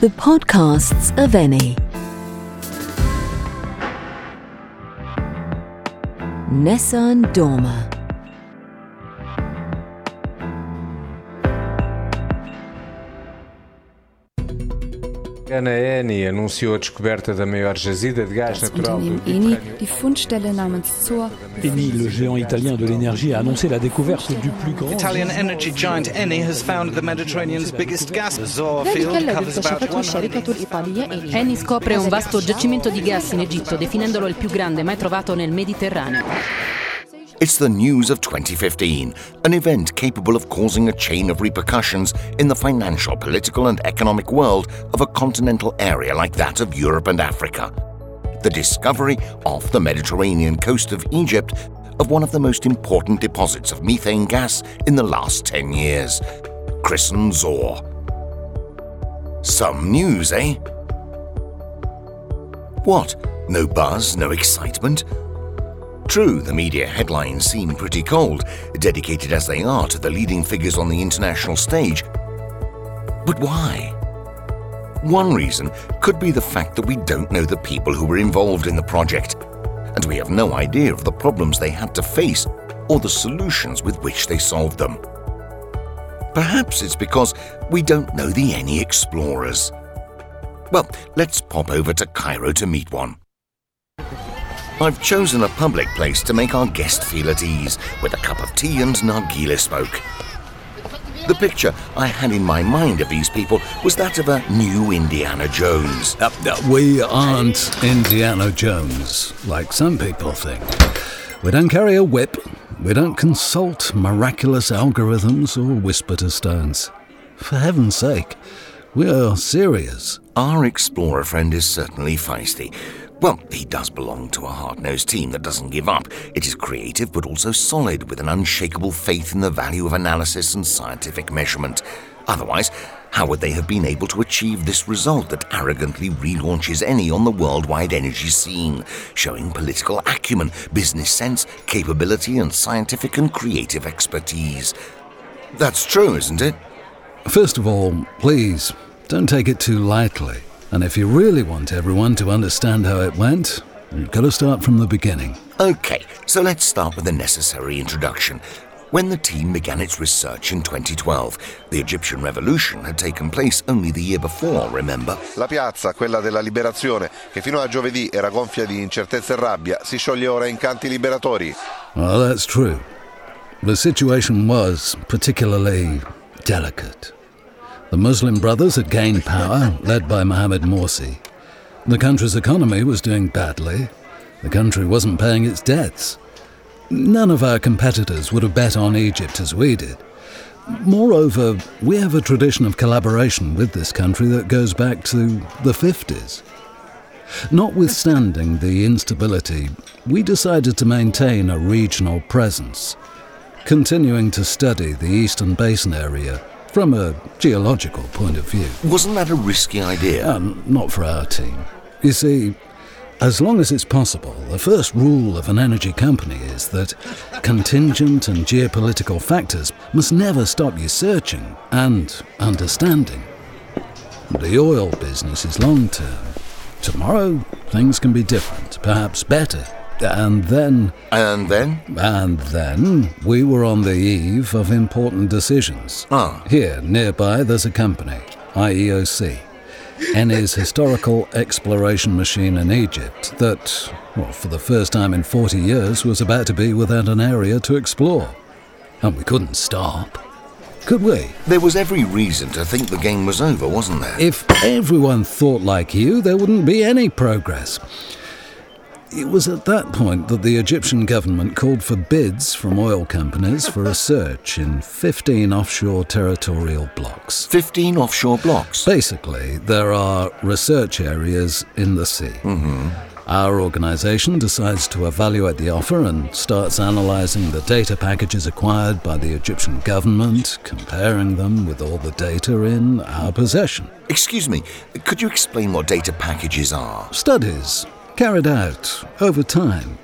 The podcasts of Eni. Nessun Dorma. Ana Eni anunciou a descoberta da maior jazida de gás natural do Eni, Eni, géant italiano de l'énergie, a annoncé la découverte du plus grand. Italian energy giant Eni has found the Mediterranean's biggest gas field covers about Eni scopre un vasto giacimento di gas in Egitto, definendolo il più grande mai trovato nel Mediterraneo. It's the news of 2015, an event capable of causing a chain of repercussions in the financial, political, and economic world of a continental area like that of Europe and Africa. The discovery off the Mediterranean coast of Egypt of one of the most important deposits of methane gas in the last 10 years, christened Zohr. Some news, eh? What? No buzz, no excitement? True, the media headlines seem pretty cold, dedicated as they are to the leading figures on the international stage. But why? One reason could be the fact that we don't know the people who were involved in the project, and we have no idea of the problems they had to face or the solutions with which they solved them. Perhaps it's because we don't know the Eni explorers. Well, let's pop over to Cairo to meet one. I've chosen a public place to make our guest feel at ease with a cup of tea and nargile smoke. The picture I had in my mind of these people was that of a new Indiana Jones. Uh, uh, we aren't Indiana Jones, like some people think. We don't carry a whip. We don't consult miraculous algorithms or whisper to stones. For heaven's sake, we are serious. Our explorer friend is certainly feisty. Well, he does belong to a hard-nosed team that doesn't give up. It is creative but also solid with an unshakable faith in the value of analysis and scientific measurement. Otherwise, how would they have been able to achieve this result that arrogantly relaunches Eni on the worldwide energy scene, showing political acumen, business sense, capability, and scientific and creative expertise? That's true, isn't it? First of all, please, don't take it too lightly. And if you really want everyone to understand how it went, you've got to start from the beginning. Okay, so let's start with the necessary introduction. When the team began its research in 2012, the Egyptian revolution had taken place only the year before, remember? La piazza, quella della liberazione, che fino a giovedì era gonfia di incertezza e rabbia, si scioglie ora in canti liberatori. Well, that's true. The situation was particularly delicate. The Muslim Brothers had gained power, led by Mohammed Morsi. The country's economy was doing badly. The country wasn't paying its debts. None of our competitors would have bet on Egypt as we did. Moreover, we have a tradition of collaboration with this country that goes back to the 50s. Notwithstanding the instability, we decided to maintain a regional presence, continuing to study the Eastern Basin area from a geological point of view. Wasn't that a risky idea? Um, not for our team. You see, as long as it's possible, the first rule of an energy company is that contingent and geopolitical factors must never stop you searching and understanding. The oil business is long term. Tomorrow, things can be different, perhaps better. And then, And then? and then, we were on the eve of important decisions. Ah. Here, nearby, there's a company, IEOC, Eni's historical exploration machine in Egypt, that, well, for the first time in 40 years, was about to be without an area to explore. And we couldn't stop. Could we? There was every reason to think the game was over, wasn't there? If everyone thought like you, there wouldn't be any progress. It was at that point that the Egyptian government called for bids from oil companies for a search in 15 offshore territorial blocks. 15 offshore blocks. Basically, there are research areas in the sea. Mm-hmm. Our organization decides to evaluate the offer and starts analyzing the data packages acquired by the Egyptian government, comparing them with all the data in our possession. Excuse me, could you explain what data packages are? Studies carried out over time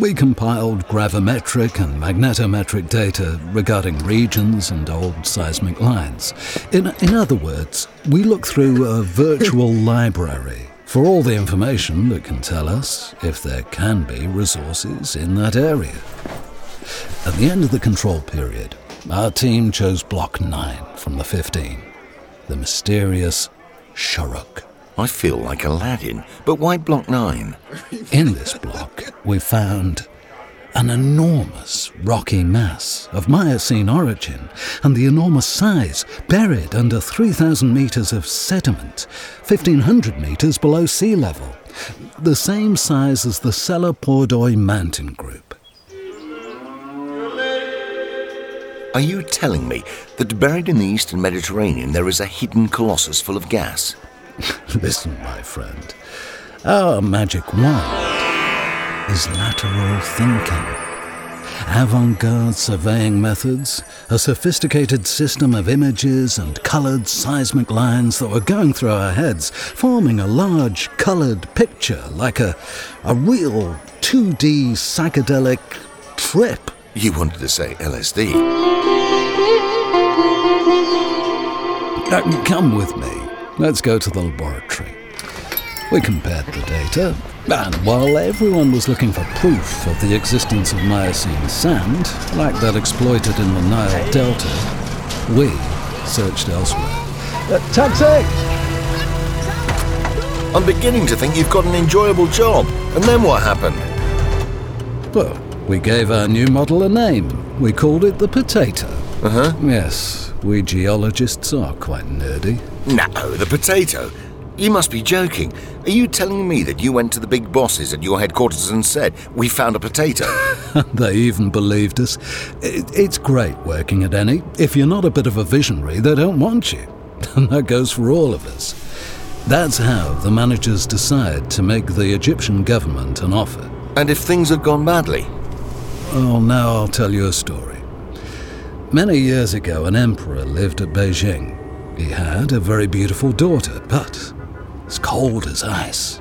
We compiled gravimetric and magnetometric data regarding regions and old seismic lines. In, in other words, we look through a virtual library for all the information that can tell us if there can be resources in that area. At the end of the control period, our team chose Block 9 from the 15, the mysterious Shorouk. I feel like Aladdin, but why Block 9? In this block, we found an enormous rocky mass of Miocene origin and the enormous size buried under 3,000 metres of sediment, 1,500 metres below sea level, the same size as the Sella Pordoi mountain group. Are you telling me that buried in the eastern Mediterranean there is a hidden colossus full of gas? Listen, my friend, our magic wand is lateral thinking. Avant garde surveying methods, a sophisticated system of images and coloured seismic lines that were going through our heads, forming a large coloured picture like a, a real 2D psychedelic trip. You wanted to say LSD. Uh, come with me. Let's go to the laboratory. We compared the data, and while everyone was looking for proof of the existence of Miocene sand, like that exploited in the Nile Delta, we searched elsewhere. Uh, taxi! I'm beginning to think you've got an enjoyable job. And then what happened? Well, we gave our new model a name. We called it the Potato. Uh huh. Yes, we geologists are quite nerdy. No, the potato. You must be joking. Are you telling me that you went to the big bosses at your headquarters and said, We found a potato? they even believed us. It, it's great working at Eni. If you're not a bit of a visionary, they don't want you. And that goes for all of us. That's how the managers decide to make the Egyptian government an offer. and if things had gone badly? Oh, now I'll tell you a story. Many years ago, an emperor lived at Beijing. He had a very beautiful daughter, but as cold as ice.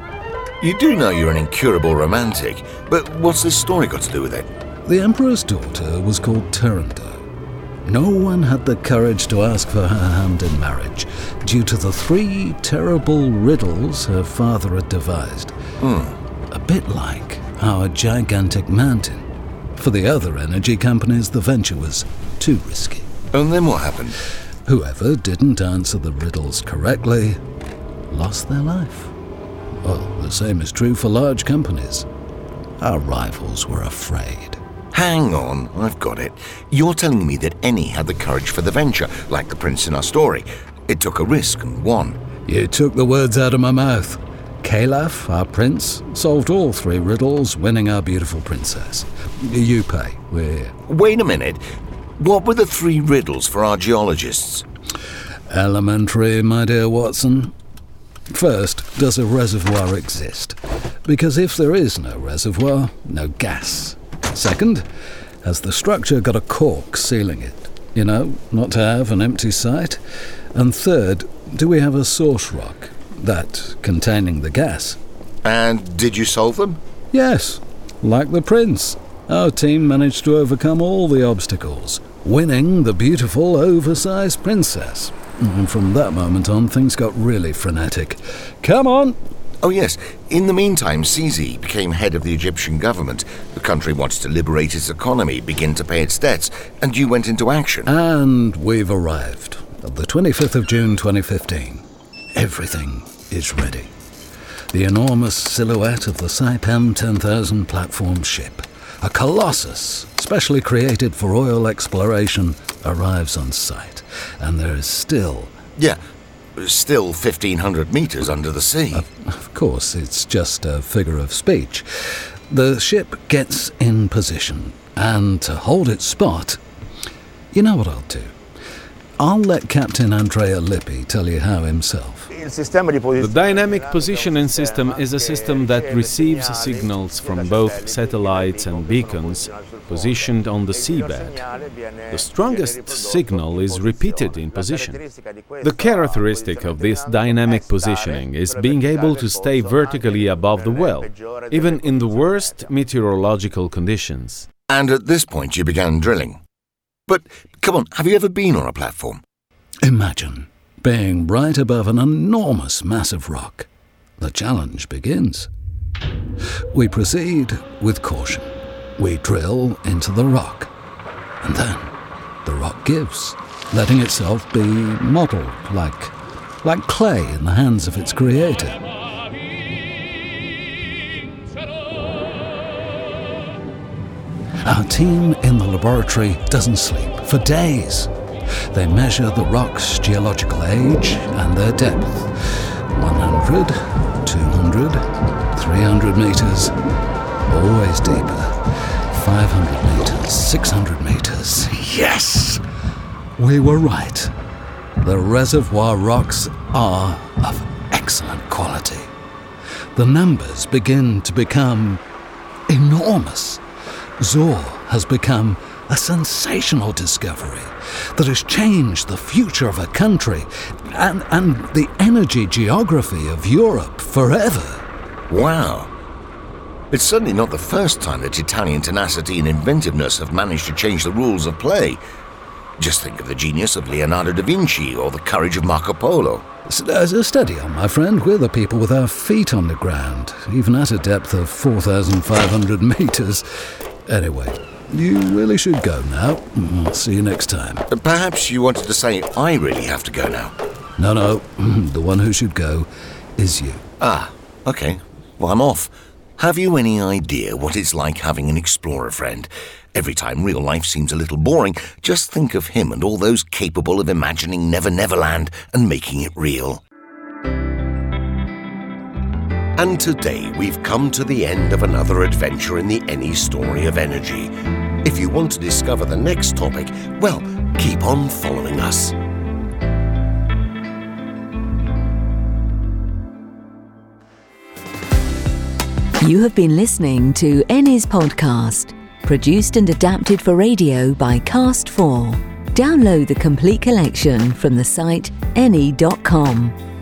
You do know you're an incurable romantic, but what's this story got to do with it? The emperor's daughter was called Turandot. No one had the courage to ask for her hand in marriage due to the three terrible riddles her father had devised. Hmm. A bit like our gigantic mountain. For the other energy companies, the venture was too risky. And then what happened? Whoever didn't answer the riddles correctly lost their life. Well, the same is true for large companies. Our rivals were afraid. Hang on, I've got it. You're telling me that Eni had the courage for the venture, like the prince in our story. It took a risk and won. You took the words out of my mouth. Calaf, our prince, solved all three riddles, winning our beautiful princess. You pay. We're. Wait a minute. What were the three riddles for our geologists? Elementary, my dear Watson. First, does a reservoir exist? Because if there is no reservoir, no gas. Second, has the structure got a cork sealing it? You know, not to have an empty site. And third, do we have a source rock? That containing the gas? And did you solve them? Yes, like the prince. Our team managed to overcome all the obstacles, winning the beautiful, oversized princess. And from that moment on, things got really frenetic. Come on! Oh, yes. In the meantime, Sisi became head of the Egyptian government. The country wanted to liberate its economy, begin to pay its debts, and you went into action. And we've arrived at the 25th of June 2015. Everything is ready. The enormous silhouette of the Saipem 10,000 platform ship, a colossus specially created for oil exploration, arrives on site. And there is still, yeah, still 1,500 meters under the sea. of course, it's just a figure of speech. The ship gets in position, and to hold its spot, you know what I'll do? I'll let Captain Andrea Lippi tell you how himself. The dynamic positioning system is a system that receives signals from both satellites and beacons positioned on the seabed. The strongest signal is repeated in position. The characteristic of this dynamic positioning is being able to stay vertically above the well, even in the worst meteorological conditions. And at this point, you began drilling. But come on, have you ever been on a platform? Imagine being right above an enormous mass of rock. The challenge begins. We proceed with caution. We drill into the rock. And then the rock gives, letting itself be modelled like, like clay in the hands of its creator. Our team in the laboratory doesn't sleep for days. They measure the rock's geological age and their depth 100, 200, 300 meters, always deeper 500 meters, 600 meters. Yes! We were right. The reservoir rocks are of excellent quality. The numbers begin to become enormous. Zohr has become a sensational discovery that has changed the future of a country and, and the energy geography of Europe forever. Wow. It's certainly not the first time that Italian tenacity and inventiveness have managed to change the rules of play. Just think of the genius of Leonardo da Vinci or the courage of Marco Polo. Steady on, my friend. We're the people with our feet on the ground, even at a depth of 4,500 meters. Anyway, you really should go now. I'll see you next time. Uh, perhaps you wanted to say I really have to go now. No, no. Mm-hmm. The one who should go is you. Ah, okay. Well, I'm off. Have you any idea what it's like having an explorer friend? Every time real life seems a little boring, just think of him and all those capable of imagining Never Neverland and making it real. And today we've come to the end of another adventure in the Eni Story of Energy. If you want to discover the next topic, well, keep on following us. You have been listening to Eni's podcast, produced and adapted for radio by Cast4. Download the complete collection from the site eni.com.